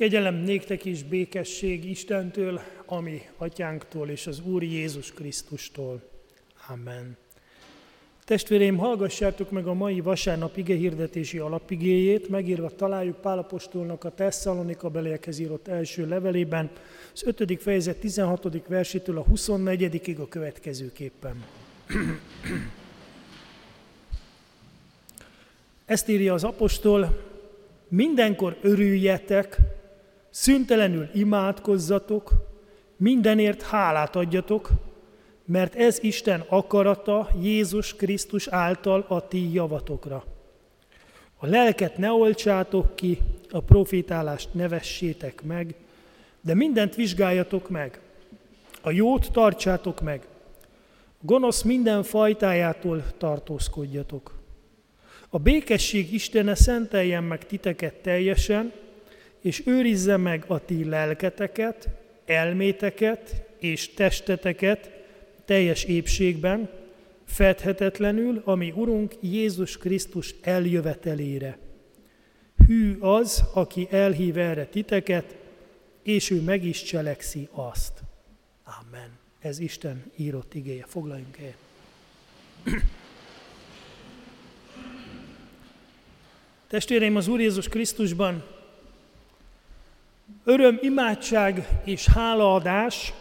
Kegyelem néktek is békesség Istentől, ami atyánktól és az Úr Jézus Krisztustól. Amen. Testvéreim, hallgassátok meg a mai vasárnap igehirdetési alapigéjét, megírva találjuk Pálapostolnak a Tesszalonika beliekhez írott első levelében, az 5. fejezet 16. versétől a 24. a következőképpen. Ezt írja az apostol, mindenkor örüljetek, szüntelenül imádkozzatok, mindenért hálát adjatok, mert ez Isten akarata Jézus Krisztus által a ti javatokra. A lelket ne oltsátok ki, a profitálást ne vessétek meg, de mindent vizsgáljatok meg. A jót tartsátok meg. Gonosz minden fajtájától tartózkodjatok. A békesség Istene szenteljen meg titeket teljesen, és őrizze meg a ti lelketeket, elméteket és testeteket teljes épségben, fedhetetlenül, ami Urunk Jézus Krisztus eljövetelére. Hű az, aki elhív erre titeket, és ő meg is cselekszi azt. Amen. Ez Isten írott igéje. Foglaljunk el. Testvéreim, az Úr Jézus Krisztusban öröm, imádság és hálaadás,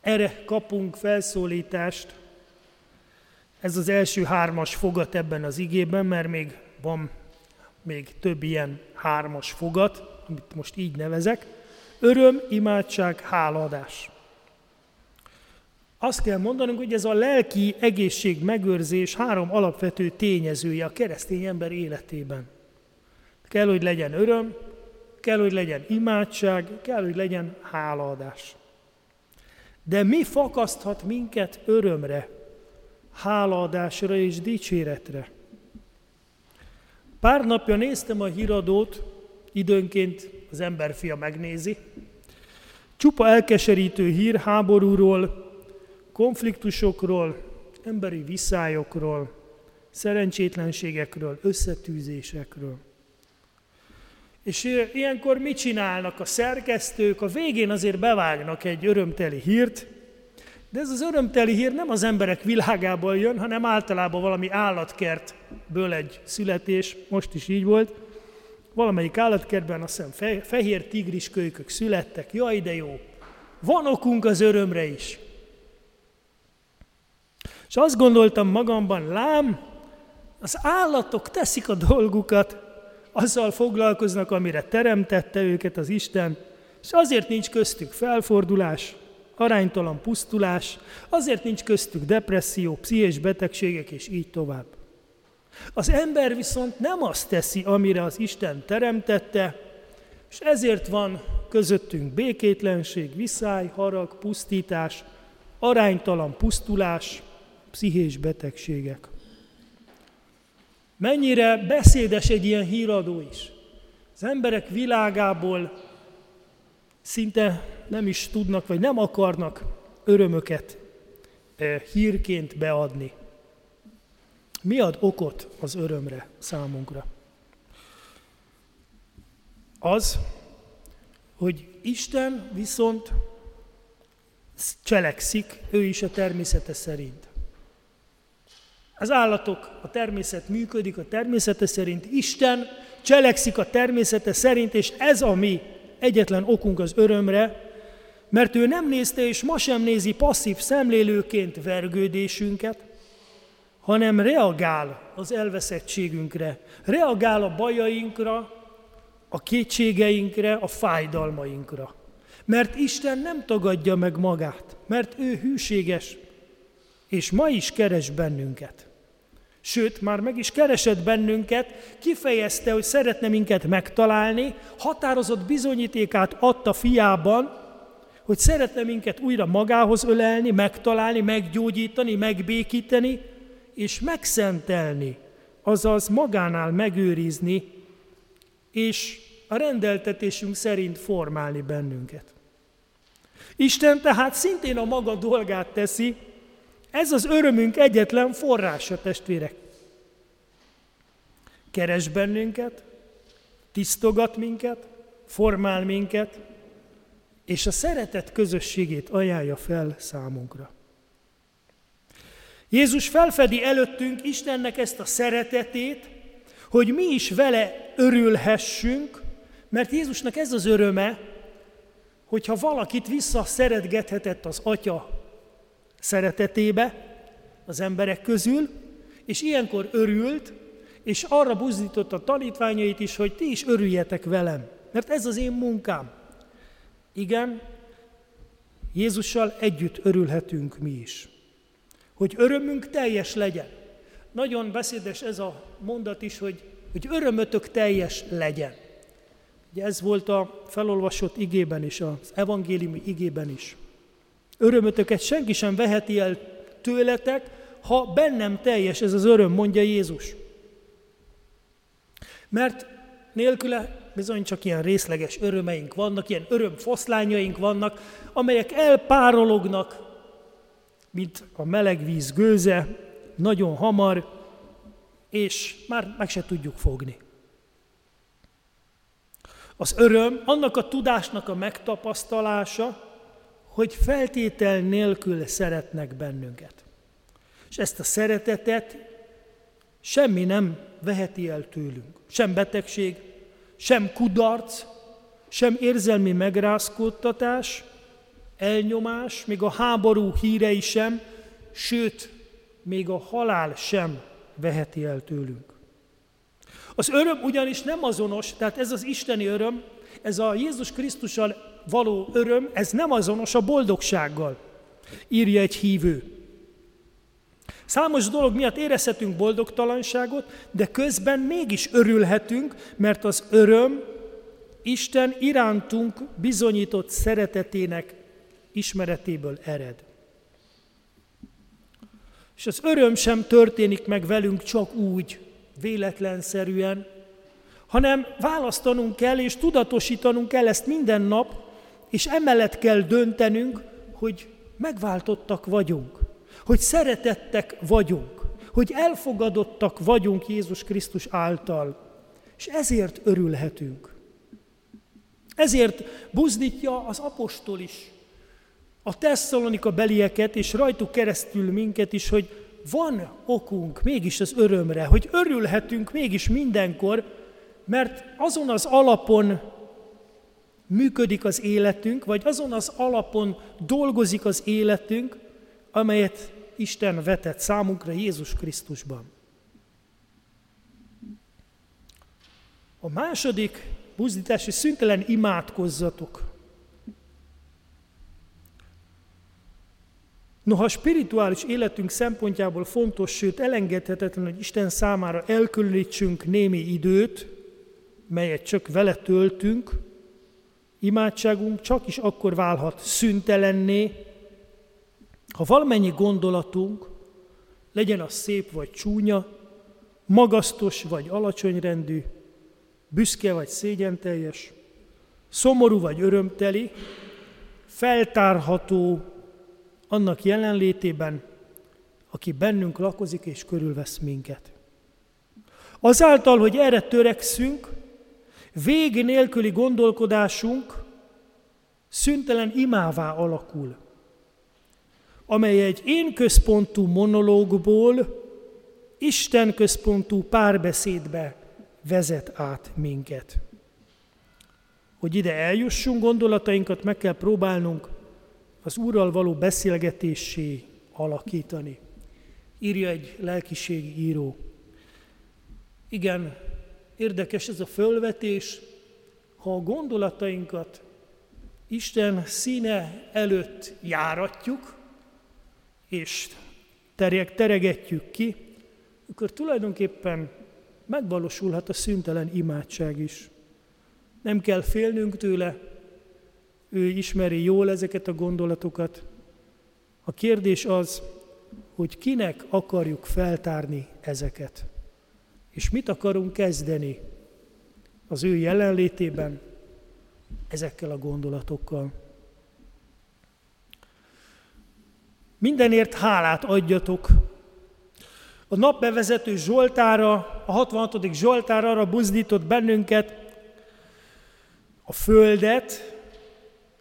erre kapunk felszólítást. Ez az első hármas fogat ebben az igében, mert még van még több ilyen hármas fogat, amit most így nevezek. Öröm, imádság, hálaadás. Azt kell mondanunk, hogy ez a lelki egészség megőrzés három alapvető tényezője a keresztény ember életében. Kell, hogy legyen öröm, kell, hogy legyen imádság, kell, hogy legyen hálaadás. De mi fakaszthat minket örömre, hálaadásra és dicséretre? Pár napja néztem a híradót, időnként az emberfia megnézi. Csupa elkeserítő hír háborúról, konfliktusokról, emberi viszályokról, szerencsétlenségekről, összetűzésekről. És ilyenkor mit csinálnak a szerkesztők? A végén azért bevágnak egy örömteli hírt, de ez az örömteli hír nem az emberek világából jön, hanem általában valami állatkertből egy születés, most is így volt. Valamelyik állatkertben azt hiszem fehér tigris kölykök születtek, jaj de jó, van okunk az örömre is. És azt gondoltam magamban, lám, az állatok teszik a dolgukat, azzal foglalkoznak, amire teremtette őket az Isten, és azért nincs köztük felfordulás, aránytalan pusztulás, azért nincs köztük depresszió, pszichés betegségek, és így tovább. Az ember viszont nem azt teszi, amire az Isten teremtette, és ezért van közöttünk békétlenség, viszály, harag, pusztítás, aránytalan pusztulás, pszichés betegségek. Mennyire beszédes egy ilyen híradó is. Az emberek világából szinte nem is tudnak, vagy nem akarnak örömöket eh, hírként beadni. Mi ad okot az örömre számunkra? Az, hogy Isten viszont cselekszik, ő is a természete szerint. Az állatok, a természet működik a természete szerint, Isten cselekszik a természete szerint, és ez a mi egyetlen okunk az örömre, mert ő nem nézte és ma sem nézi passzív szemlélőként vergődésünket, hanem reagál az elveszettségünkre, reagál a bajainkra, a kétségeinkre, a fájdalmainkra. Mert Isten nem tagadja meg magát, mert ő hűséges, és ma is keres bennünket. Sőt, már meg is keresett bennünket, kifejezte, hogy szeretne minket megtalálni, határozott bizonyítékát adta fiában, hogy szeretne minket újra magához ölelni, megtalálni, meggyógyítani, megbékíteni, és megszentelni, azaz magánál megőrizni, és a rendeltetésünk szerint formálni bennünket. Isten tehát szintén a maga dolgát teszi, ez az örömünk egyetlen forrása, testvérek. Keres bennünket, tisztogat minket, formál minket, és a szeretet közösségét ajánlja fel számunkra. Jézus felfedi előttünk Istennek ezt a szeretetét, hogy mi is vele örülhessünk, mert Jézusnak ez az öröme, hogyha valakit visszaszeretgethetett az Atya szeretetébe az emberek közül, és ilyenkor örült, és arra buzdította a tanítványait is, hogy ti is örüljetek velem, mert ez az én munkám. Igen, Jézussal együtt örülhetünk mi is. Hogy örömünk teljes legyen. Nagyon beszédes ez a mondat is, hogy, hogy örömötök teljes legyen. Ugye ez volt a felolvasott igében is, az evangéliumi igében is. Örömötöket senki sem veheti el tőletek, ha bennem teljes ez az öröm, mondja Jézus. Mert nélküle bizony csak ilyen részleges örömeink vannak, ilyen örömfoszlányaink vannak, amelyek elpárolognak, mint a meleg víz gőze, nagyon hamar, és már meg se tudjuk fogni. Az öröm annak a tudásnak a megtapasztalása, hogy feltétel nélkül szeretnek bennünket. És ezt a szeretetet semmi nem veheti el tőlünk. Sem betegség, sem kudarc, sem érzelmi megrázkódtatás, elnyomás, még a háború hírei sem, sőt, még a halál sem veheti el tőlünk. Az öröm ugyanis nem azonos, tehát ez az isteni öröm, ez a Jézus Krisztussal való öröm, ez nem azonos a boldogsággal, írja egy hívő. Számos dolog miatt érezhetünk boldogtalanságot, de közben mégis örülhetünk, mert az öröm Isten irántunk bizonyított szeretetének ismeretéből ered. És az öröm sem történik meg velünk csak úgy, véletlenszerűen, hanem választanunk kell és tudatosítanunk kell ezt minden nap, és emellett kell döntenünk, hogy megváltottak vagyunk, hogy szeretettek vagyunk, hogy elfogadottak vagyunk Jézus Krisztus által, és ezért örülhetünk. Ezért buzdítja az apostol is a Tesszalonika belieket, és rajtuk keresztül minket is, hogy van okunk mégis az örömre, hogy örülhetünk mégis mindenkor, mert azon az alapon működik az életünk, vagy azon az alapon dolgozik az életünk, amelyet Isten vetett számunkra Jézus Krisztusban. A második buzdítási szüntelen imádkozzatok. Noha spirituális életünk szempontjából fontos, sőt elengedhetetlen, hogy Isten számára elkülönítsünk némi időt, melyet csak vele töltünk, imádságunk csak is akkor válhat szüntelenné, ha valamennyi gondolatunk, legyen az szép vagy csúnya, magasztos vagy alacsonyrendű, büszke vagy szégyenteljes, szomorú vagy örömteli, feltárható annak jelenlétében, aki bennünk lakozik és körülvesz minket. Azáltal, hogy erre törekszünk, vég nélküli gondolkodásunk szüntelen imává alakul, amely egy én központú monológból Isten központú párbeszédbe vezet át minket. Hogy ide eljussunk, gondolatainkat meg kell próbálnunk az Úrral való beszélgetésé alakítani. Írja egy lelkiségi író. Igen, érdekes ez a fölvetés, ha a gondolatainkat Isten színe előtt járatjuk, és tereg, teregetjük ki, akkor tulajdonképpen megvalósulhat a szüntelen imádság is. Nem kell félnünk tőle, ő ismeri jól ezeket a gondolatokat. A kérdés az, hogy kinek akarjuk feltárni ezeket, és mit akarunk kezdeni az ő jelenlétében ezekkel a gondolatokkal. Mindenért hálát adjatok. A napbevezető Zsoltára, a 66. Zsoltára arra buzdított bennünket, a földet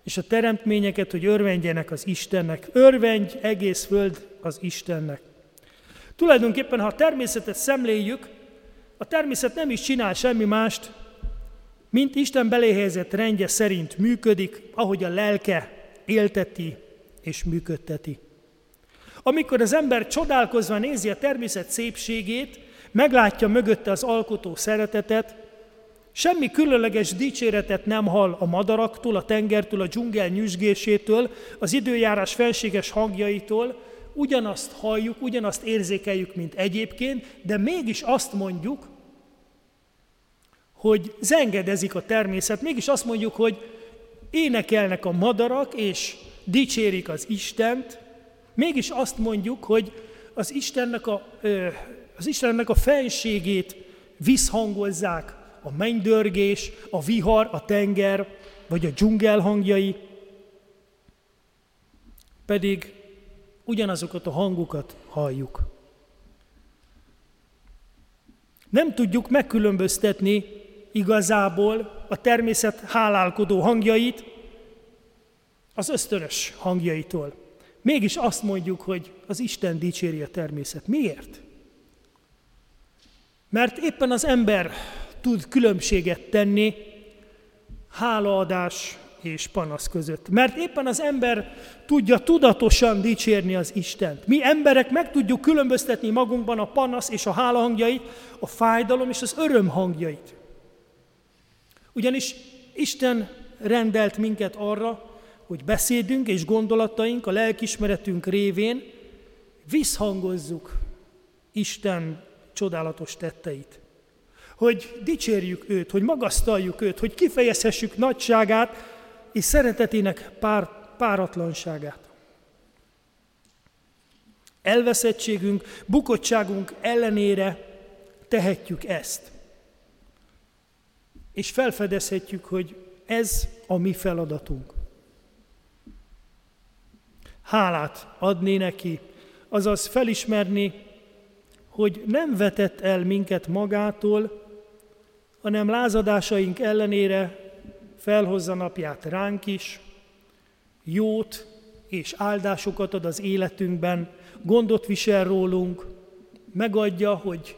és a teremtményeket, hogy örvendjenek az Istennek. Örvendj egész föld az Istennek. Tulajdonképpen, ha a természetet szemléljük, a természet nem is csinál semmi mást, mint Isten beléhelyezett rendje szerint működik, ahogy a lelke élteti és működteti. Amikor az ember csodálkozva nézi a természet szépségét, meglátja mögötte az alkotó szeretetet, semmi különleges dicséretet nem hall a madaraktól, a tengertől, a dzsungel nyüzsgésétől, az időjárás fenséges hangjaitól, ugyanazt halljuk, ugyanazt érzékeljük, mint egyébként, de mégis azt mondjuk, hogy zengedezik a természet, mégis azt mondjuk, hogy énekelnek a madarak, és dicsérik az Istent, mégis azt mondjuk, hogy az Istennek a, az Istennek a fenségét visszhangozzák a mennydörgés, a vihar, a tenger, vagy a dzsungel hangjai, pedig ugyanazokat a hangokat halljuk. Nem tudjuk megkülönböztetni igazából a természet hálálkodó hangjait az ösztönös hangjaitól. Mégis azt mondjuk, hogy az Isten dicséri a természet. Miért? Mert éppen az ember tud különbséget tenni hálaadás és panasz között. Mert éppen az ember tudja tudatosan dicsérni az Istent. Mi emberek meg tudjuk különböztetni magunkban a panasz és a hála hangjait, a fájdalom és az öröm hangjait. Ugyanis Isten rendelt minket arra, hogy beszédünk és gondolataink a lelkismeretünk révén visszhangozzuk Isten csodálatos tetteit. Hogy dicsérjük őt, hogy magasztaljuk őt, hogy kifejezhessük nagyságát és szeretetének pár, páratlanságát. Elveszettségünk, bukottságunk ellenére tehetjük ezt. És felfedezhetjük, hogy ez a mi feladatunk. Hálát adni neki, azaz felismerni, hogy nem vetett el minket magától, hanem lázadásaink ellenére felhozza napját ránk is, jót és áldásokat ad az életünkben, gondot visel rólunk, megadja, hogy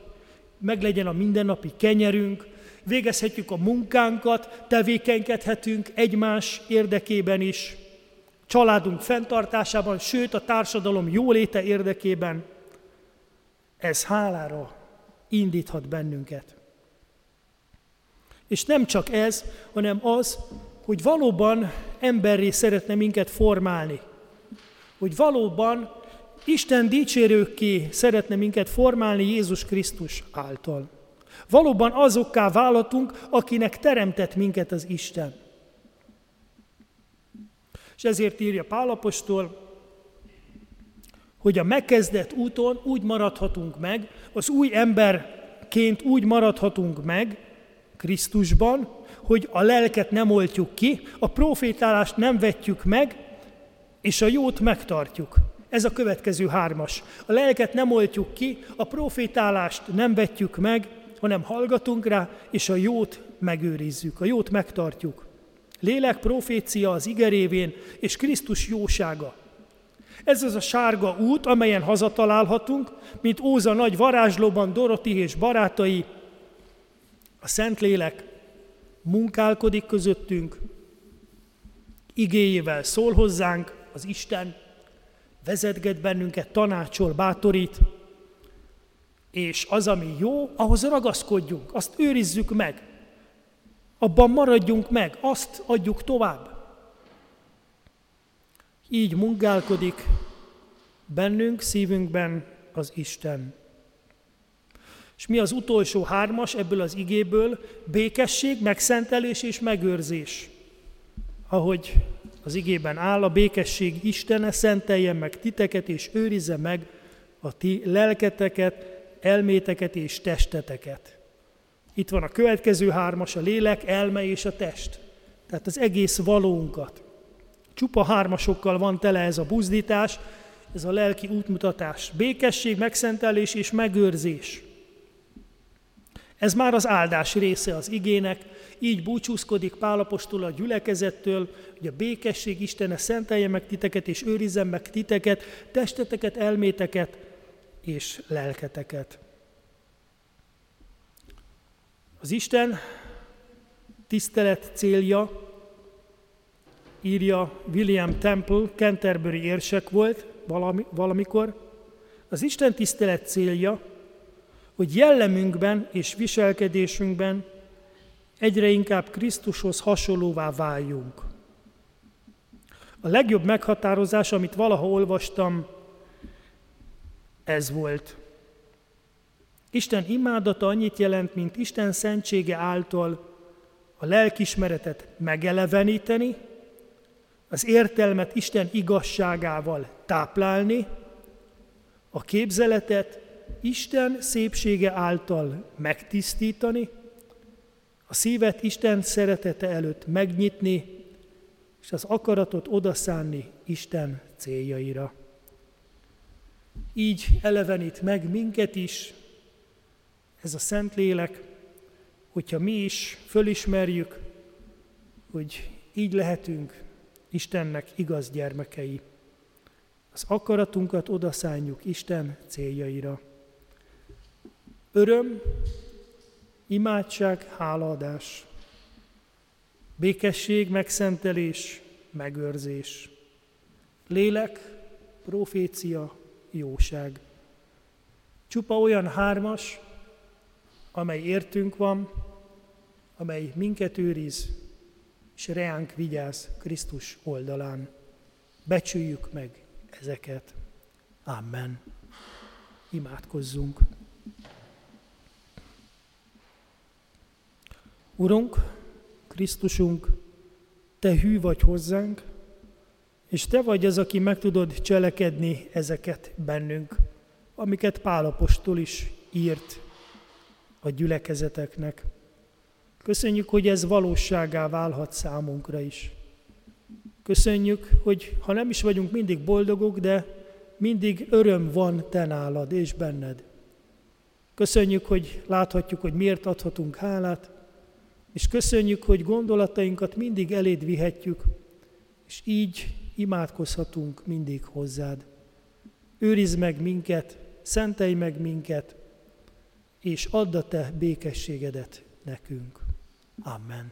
meglegyen a mindennapi kenyerünk, végezhetjük a munkánkat, tevékenykedhetünk egymás érdekében is, családunk fenntartásában, sőt a társadalom jóléte érdekében. Ez hálára indíthat bennünket. És nem csak ez, hanem az, hogy valóban emberré szeretne minket formálni. Hogy valóban Isten dicsérőkké szeretne minket formálni Jézus Krisztus által. Valóban azokká vállatunk, akinek teremtett minket az Isten. És ezért írja Pálapostól, hogy a megkezdett úton úgy maradhatunk meg, az új emberként úgy maradhatunk meg, Krisztusban, hogy a lelket nem oltjuk ki, a profétálást nem vetjük meg, és a jót megtartjuk. Ez a következő hármas. A lelket nem oltjuk ki, a profétálást nem vetjük meg, hanem hallgatunk rá, és a jót megőrizzük, a jót megtartjuk. Lélek profécia az igerévén, és Krisztus jósága. Ez az a sárga út, amelyen hazatalálhatunk, mint Óza nagy varázslóban Doroti és barátai a Szentlélek munkálkodik közöttünk, igéjével szól hozzánk az Isten, vezetget bennünket, tanácsol, bátorít, és az, ami jó, ahhoz ragaszkodjunk, azt őrizzük meg, abban maradjunk meg, azt adjuk tovább. Így munkálkodik bennünk, szívünkben az Isten. És mi az utolsó hármas ebből az igéből? Békesség, megszentelés és megőrzés. Ahogy az igében áll, a békesség Istene szenteljen meg titeket és őrizze meg a ti lelketeket, elméteket és testeteket. Itt van a következő hármas, a lélek, elme és a test. Tehát az egész valónkat. Csupa hármasokkal van tele ez a buzdítás, ez a lelki útmutatás. Békesség, megszentelés és megőrzés. Ez már az áldás része az igének, így búcsúzkodik Pálapostól a gyülekezettől, hogy a békesség Istene szentelje meg titeket, és őrizzen meg titeket, testeteket, elméteket és lelketeket. Az Isten tisztelet célja, írja William Temple, Canterbury érsek volt valami, valamikor, az Isten tisztelet célja, hogy jellemünkben és viselkedésünkben egyre inkább Krisztushoz hasonlóvá váljunk. A legjobb meghatározás, amit valaha olvastam, ez volt. Isten imádata annyit jelent, mint Isten szentsége által a lelkismeretet megeleveníteni, az értelmet Isten igazságával táplálni, a képzeletet Isten szépsége által megtisztítani, a szívet Isten szeretete előtt megnyitni, és az akaratot odaszánni Isten céljaira. Így elevenít meg minket is ez a Szentlélek, hogyha mi is fölismerjük, hogy így lehetünk Istennek igaz gyermekei. Az akaratunkat odaszánjuk Isten céljaira. Öröm, imádság, hálaadás, békesség, megszentelés, megőrzés, lélek, profécia, jóság. Csupa olyan hármas, amely értünk van, amely minket őriz, és reánk vigyáz Krisztus oldalán. Becsüljük meg ezeket. Amen. Imádkozzunk. Urunk, Krisztusunk, Te hű vagy hozzánk, és Te vagy az, aki meg tudod cselekedni ezeket bennünk, amiket Pálapostól is írt a gyülekezeteknek. Köszönjük, hogy ez valóságá válhat számunkra is. Köszönjük, hogy ha nem is vagyunk mindig boldogok, de mindig öröm van te nálad és benned. Köszönjük, hogy láthatjuk, hogy miért adhatunk hálát, és köszönjük, hogy gondolatainkat mindig eléd vihetjük, és így imádkozhatunk mindig hozzád. Őrizd meg minket, szentelj meg minket, és add a te békességedet nekünk. Amen.